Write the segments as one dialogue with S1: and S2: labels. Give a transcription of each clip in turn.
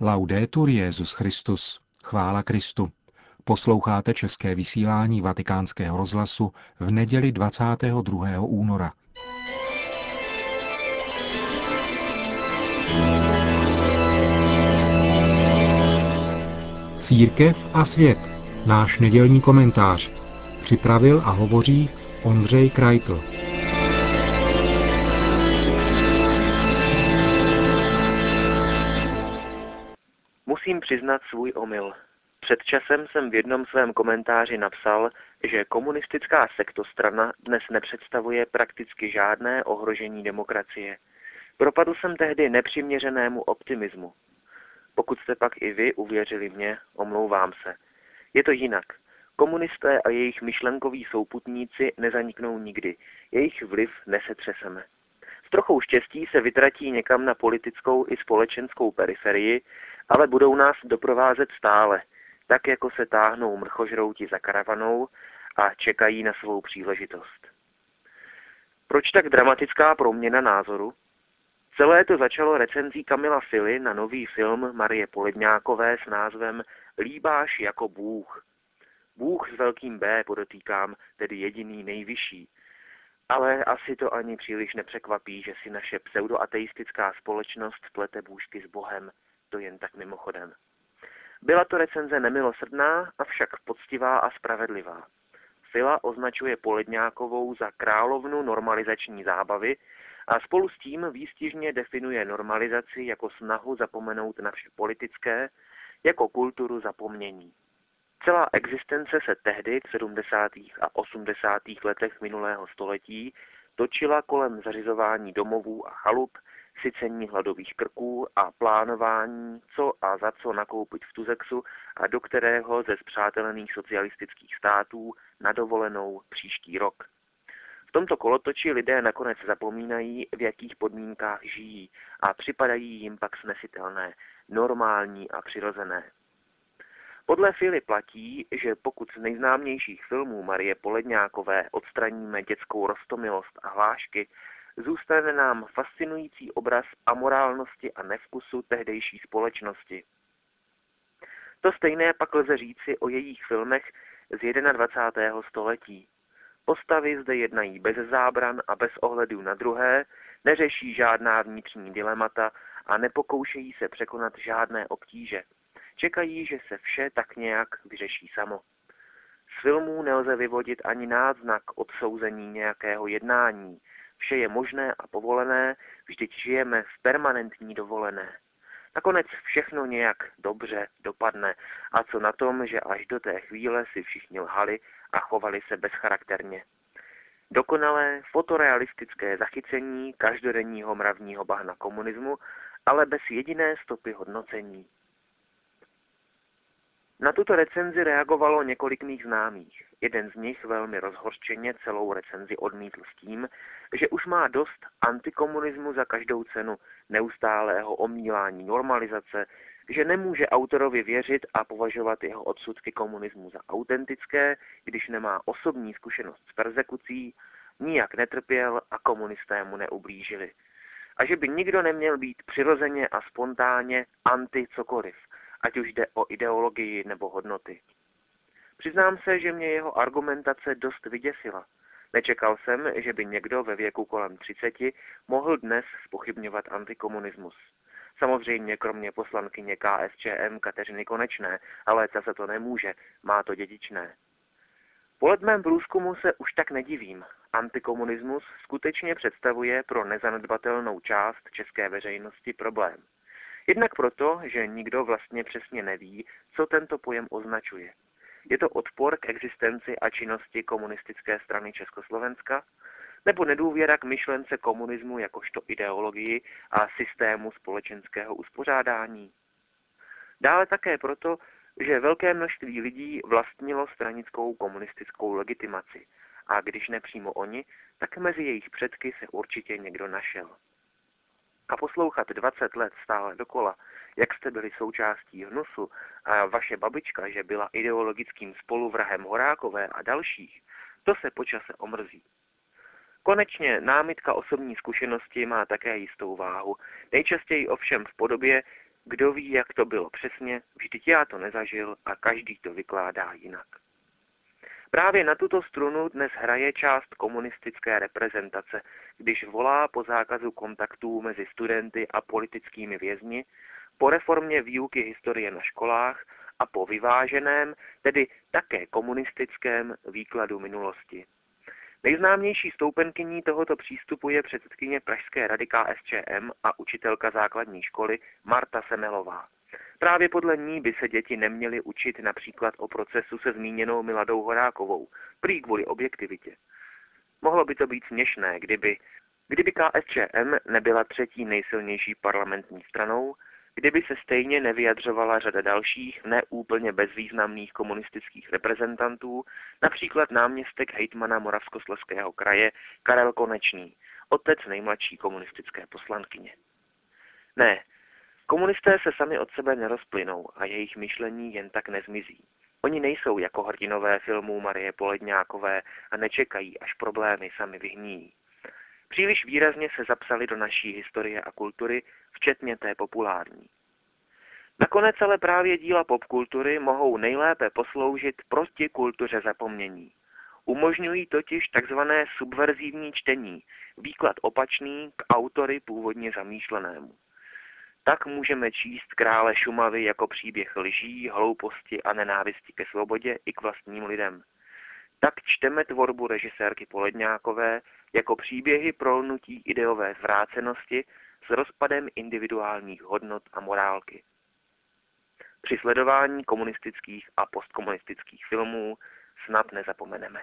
S1: Laudetur Jezus Christus. Chvála Kristu. Posloucháte české vysílání Vatikánského rozhlasu v neděli 22. února. Církev a svět. Náš nedělní komentář. Připravil a hovoří Ondřej Krajtl.
S2: Musím přiznat svůj omyl. Před časem jsem v jednom svém komentáři napsal, že komunistická sektostrana dnes nepředstavuje prakticky žádné ohrožení demokracie. Propadl jsem tehdy nepřiměřenému optimismu. Pokud jste pak i vy uvěřili mě, omlouvám se. Je to jinak. Komunisté a jejich myšlenkoví souputníci nezaniknou nikdy. Jejich vliv nesetřeseme. S trochou štěstí se vytratí někam na politickou i společenskou periferii, ale budou nás doprovázet stále, tak jako se táhnou mrchožrouti za karavanou a čekají na svou příležitost. Proč tak dramatická proměna názoru? Celé to začalo recenzí Kamila Fily na nový film Marie Poledňákové s názvem Líbáš jako Bůh. Bůh s velkým B, podotýkám, tedy jediný nejvyšší. Ale asi to ani příliš nepřekvapí, že si naše pseudoateistická společnost plete bůžky s Bohem – to jen tak mimochodem. Byla to recenze nemilosrdná, avšak poctivá a spravedlivá. Fila označuje Poledňákovou za královnu normalizační zábavy a spolu s tím výstižně definuje normalizaci jako snahu zapomenout na vše politické, jako kulturu zapomnění. Celá existence se tehdy v 70. a 80. letech minulého století točila kolem zařizování domovů a chalup, sycení hladových krků a plánování, co a za co nakoupit v Tuzexu a do kterého ze zpřátelených socialistických států na dovolenou příští rok. V tomto kolotoči lidé nakonec zapomínají, v jakých podmínkách žijí a připadají jim pak snesitelné, normální a přirozené. Podle Fily platí, že pokud z nejznámějších filmů Marie Poledňákové odstraníme dětskou rostomilost a hlášky, zůstane nám fascinující obraz amorálnosti a nevkusu tehdejší společnosti. To stejné pak lze říci o jejich filmech z 21. století. Postavy zde jednají bez zábran a bez ohledu na druhé, neřeší žádná vnitřní dilemata a nepokoušejí se překonat žádné obtíže. Čekají, že se vše tak nějak vyřeší samo. Z filmů nelze vyvodit ani náznak odsouzení nějakého jednání, Vše je možné a povolené, vždyť žijeme v permanentní dovolené. Nakonec všechno nějak dobře dopadne a co na tom, že až do té chvíle si všichni lhali a chovali se bezcharakterně. Dokonalé fotorealistické zachycení každodenního mravního bahna komunismu, ale bez jediné stopy hodnocení. Na tuto recenzi reagovalo několik mých známých. Jeden z nich velmi rozhorčeně celou recenzi odmítl s tím, že už má dost antikomunismu za každou cenu, neustálého omílání normalizace, že nemůže autorovi věřit a považovat jeho odsudky komunismu za autentické, když nemá osobní zkušenost s persekucí, nijak netrpěl a komunisté mu neublížili. A že by nikdo neměl být přirozeně a spontánně anti cokoliv, ať už jde o ideologii nebo hodnoty. Přiznám se, že mě jeho argumentace dost vyděsila. Nečekal jsem, že by někdo ve věku kolem 30 mohl dnes spochybňovat antikomunismus. Samozřejmě kromě poslankyně KSČM Kateřiny Konečné, ale ta se to nemůže, má to dědičné. Po letmém průzkumu se už tak nedivím. Antikomunismus skutečně představuje pro nezanedbatelnou část české veřejnosti problém. Jednak proto, že nikdo vlastně přesně neví, co tento pojem označuje. Je to odpor k existenci a činnosti komunistické strany Československa, nebo nedůvěra k myšlence komunismu jakožto ideologii a systému společenského uspořádání. Dále také proto, že velké množství lidí vlastnilo stranickou komunistickou legitimaci a když nepřímo oni, tak mezi jejich předky se určitě někdo našel a poslouchat 20 let stále dokola, jak jste byli součástí hnusu a vaše babička, že byla ideologickým spoluvrahem Horákové a dalších, to se počase omrzí. Konečně námitka osobní zkušenosti má také jistou váhu, nejčastěji ovšem v podobě, Kdo ví, jak to bylo přesně, vždyť já to nezažil a každý to vykládá jinak. Právě na tuto strunu dnes hraje část komunistické reprezentace, když volá po zákazu kontaktů mezi studenty a politickými vězni, po reformě výuky historie na školách a po vyváženém, tedy také komunistickém výkladu minulosti. Nejznámější stoupenkyní tohoto přístupu je předsedkyně Pražské rady KSČM a učitelka základní školy Marta Semelová. Právě podle ní by se děti neměly učit například o procesu se zmíněnou Miladou Horákovou, prý kvůli objektivitě. Mohlo by to být směšné, kdyby, kdyby KSČM nebyla třetí nejsilnější parlamentní stranou, kdyby se stejně nevyjadřovala řada dalších neúplně bezvýznamných komunistických reprezentantů, například náměstek hejtmana Moravskoslezského kraje Karel Konečný, otec nejmladší komunistické poslankyně. Ne, komunisté se sami od sebe nerozplynou a jejich myšlení jen tak nezmizí. Oni nejsou jako hrdinové filmů Marie Poledňákové a nečekají, až problémy sami vyhníjí. Příliš výrazně se zapsali do naší historie a kultury, včetně té populární. Nakonec ale právě díla popkultury mohou nejlépe posloužit proti kultuře zapomnění. Umožňují totiž takzvané subverzivní čtení, výklad opačný k autory původně zamýšlenému. Tak můžeme číst krále Šumavy jako příběh lží, hlouposti a nenávisti ke svobodě i k vlastním lidem. Tak čteme tvorbu režisérky Poledňákové jako příběhy prolnutí ideové zvrácenosti s rozpadem individuálních hodnot a morálky. Při sledování komunistických a postkomunistických filmů snad nezapomeneme.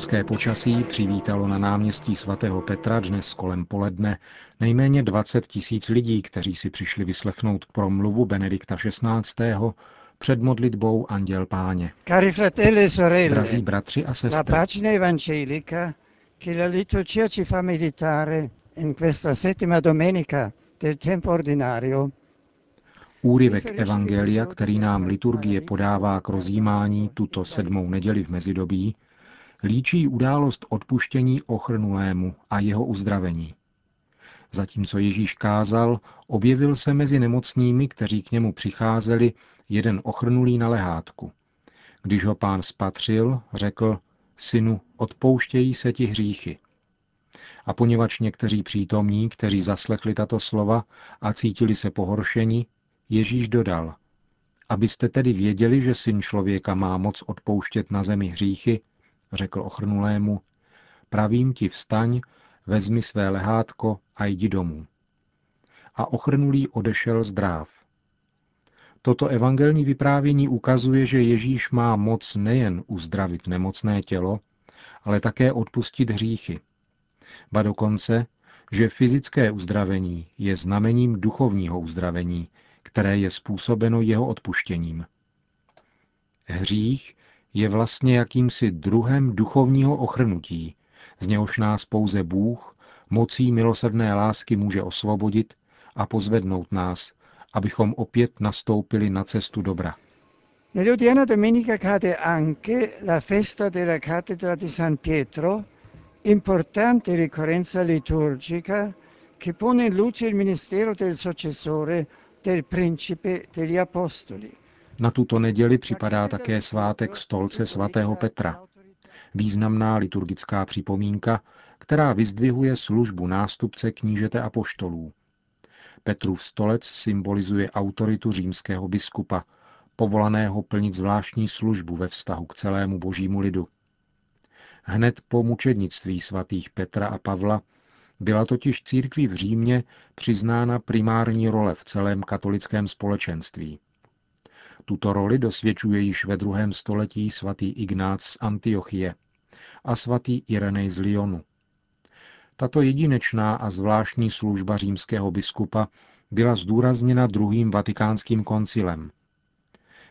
S1: Římské počasí přivítalo na náměstí svatého Petra dnes kolem poledne nejméně 20 tisíc lidí, kteří si přišli vyslechnout promluvu Benedikta XVI. před modlitbou Anděl Páně.
S3: Cari fratelli e sorelle,
S1: Drazí bratři a
S3: la
S1: sestry,
S3: pagina evangelica che la liturgia ci fa meditare in questa settima domenica del tempo ordinario
S1: úryvek Evangelia, který nám liturgie podává k rozjímání tuto sedmou neděli v mezidobí, líčí událost odpuštění ochrnulému a jeho uzdravení. Zatímco Ježíš kázal, objevil se mezi nemocnými, kteří k němu přicházeli, jeden ochrnulý na lehátku. Když ho pán spatřil, řekl, synu, odpouštějí se ti hříchy. A poněvadž někteří přítomní, kteří zaslechli tato slova a cítili se pohoršeni, Ježíš dodal, abyste tedy věděli, že syn člověka má moc odpouštět na zemi hříchy, řekl ochrnulému, pravím ti vstaň, vezmi své lehátko a jdi domů. A ochrnulý odešel zdráv. Toto evangelní vyprávění ukazuje, že Ježíš má moc nejen uzdravit nemocné tělo, ale také odpustit hříchy. Ba dokonce, že fyzické uzdravení je znamením duchovního uzdravení, které je způsobeno jeho odpuštěním. Hřích je vlastně jakýmsi druhem duchovního ochrnutí, z něhož nás pouze Bůh mocí milosrdné lásky může osvobodit a pozvednout nás, abychom opět nastoupili na cestu dobra.
S3: Nell'odierna domenica cade anche la festa della cattedra di San Pietro, importante ricorrenza liturgica che pone in luce il ministero del successore del principe degli apostoli.
S1: Na tuto neděli připadá také svátek stolce svatého Petra, významná liturgická připomínka, která vyzdvihuje službu nástupce knížete a poštolů. Petrův stolec symbolizuje autoritu římského biskupa, povolaného plnit zvláštní službu ve vztahu k celému božímu lidu. Hned po mučednictví svatých Petra a Pavla byla totiž církví v Římě přiznána primární role v celém katolickém společenství. Tuto roli dosvědčuje již ve druhém století svatý Ignác z Antiochie a svatý Irenej z Lyonu. Tato jedinečná a zvláštní služba římského biskupa byla zdůrazněna druhým vatikánským koncilem.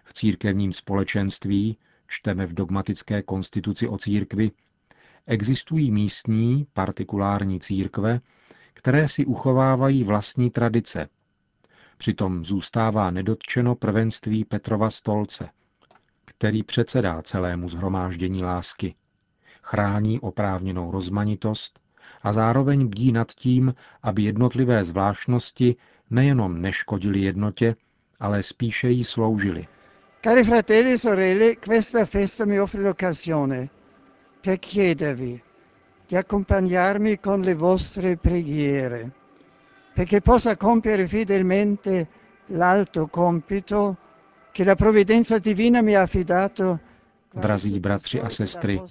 S1: V církevním společenství, čteme v dogmatické konstituci o církvi, existují místní, partikulární církve, které si uchovávají vlastní tradice. Přitom zůstává nedotčeno prvenství Petrova stolce, který předsedá celému zhromáždění lásky. Chrání oprávněnou rozmanitost a zároveň bdí nad tím, aby jednotlivé zvláštnosti nejenom neškodili jednotě, ale spíše jí sloužili.
S3: Cari fratelli e sorelle, questa festa mi offre l'occasione per chiedervi di accompagnarmi con le vostre preghiere, perché possa compiere fedelmente l'alto compito che la provvidenza divina mi ha affidato
S1: Drazí bratři a sestry,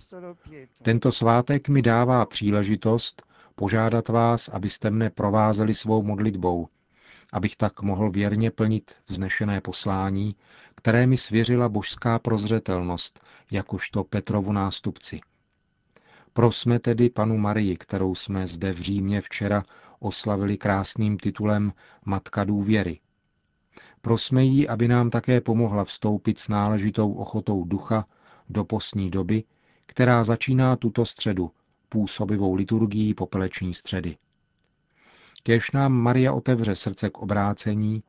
S1: tento svátek mi dává příležitost požádat vás, abyste mne provázeli svou modlitbou, abych tak mohl věrně plnit vznešené poslání, které mi svěřila božská prozřetelnost, jakožto Petrovu nástupci. Prosme tedy panu Marii, kterou jsme zde v Římě včera oslavili krásným titulem Matka důvěry. Prosme jí, aby nám také pomohla vstoupit s náležitou ochotou ducha do postní doby, která začíná tuto středu, působivou liturgií popeleční středy. Kéž nám Maria otevře srdce k obrácení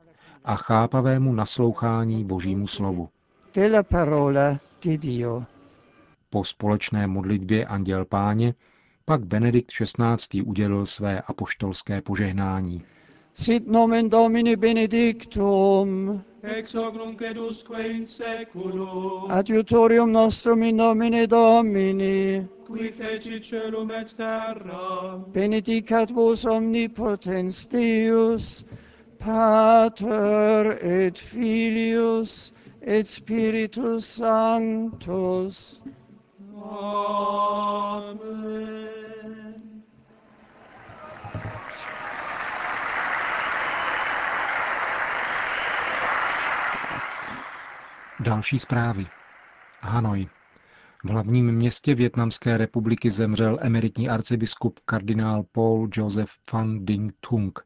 S1: a chápavému naslouchání Božímu slovu. Po společné modlitbě Anděl Páně pak Benedikt XVI. udělil své apoštolské požehnání.
S3: Sit nomen Domini benedictum,
S4: ex hoc nunc edusque in seculum,
S3: adiutorium nostrum in nomine Domini,
S4: qui feci celum et terra,
S3: benedicat vos omnipotens Deus, Pater et Filius et Spiritus Sanctus.
S4: Amen.
S1: Další zprávy. Hanoj. V hlavním městě Větnamské republiky zemřel emeritní arcibiskup kardinál Paul Joseph Van Ding Tung.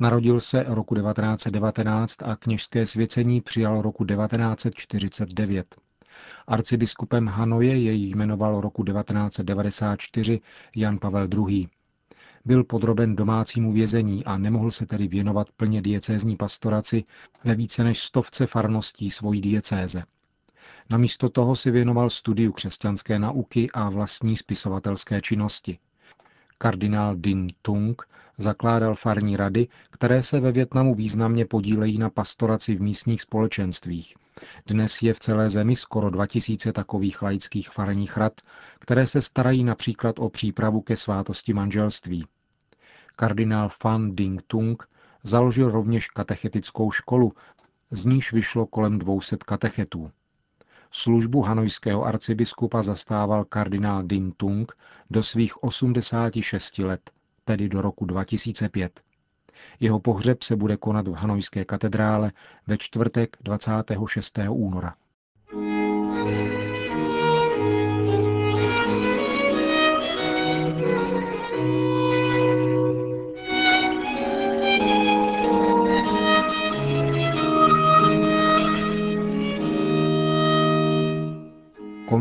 S1: Narodil se roku 1919 a kněžské svěcení přijal roku 1949. Arcibiskupem Hanoje jej jmenoval roku 1994 Jan Pavel II. Byl podroben domácímu vězení a nemohl se tedy věnovat plně diecézní pastoraci ve více než stovce farností svojí diecéze. Namísto toho si věnoval studiu křesťanské nauky a vlastní spisovatelské činnosti. Kardinál Din Tung zakládal farní rady, které se ve Větnamu významně podílejí na pastoraci v místních společenstvích. Dnes je v celé zemi skoro 2000 takových laických farních rad, které se starají například o přípravu ke svátosti manželství. Kardinál Fan Ding Tung založil rovněž katechetickou školu, z níž vyšlo kolem 200 katechetů. Službu hanojského arcibiskupa zastával kardinál Din Tung do svých 86 let, tedy do roku 2005. Jeho pohřeb se bude konat v Hanojské katedrále ve čtvrtek 26. února.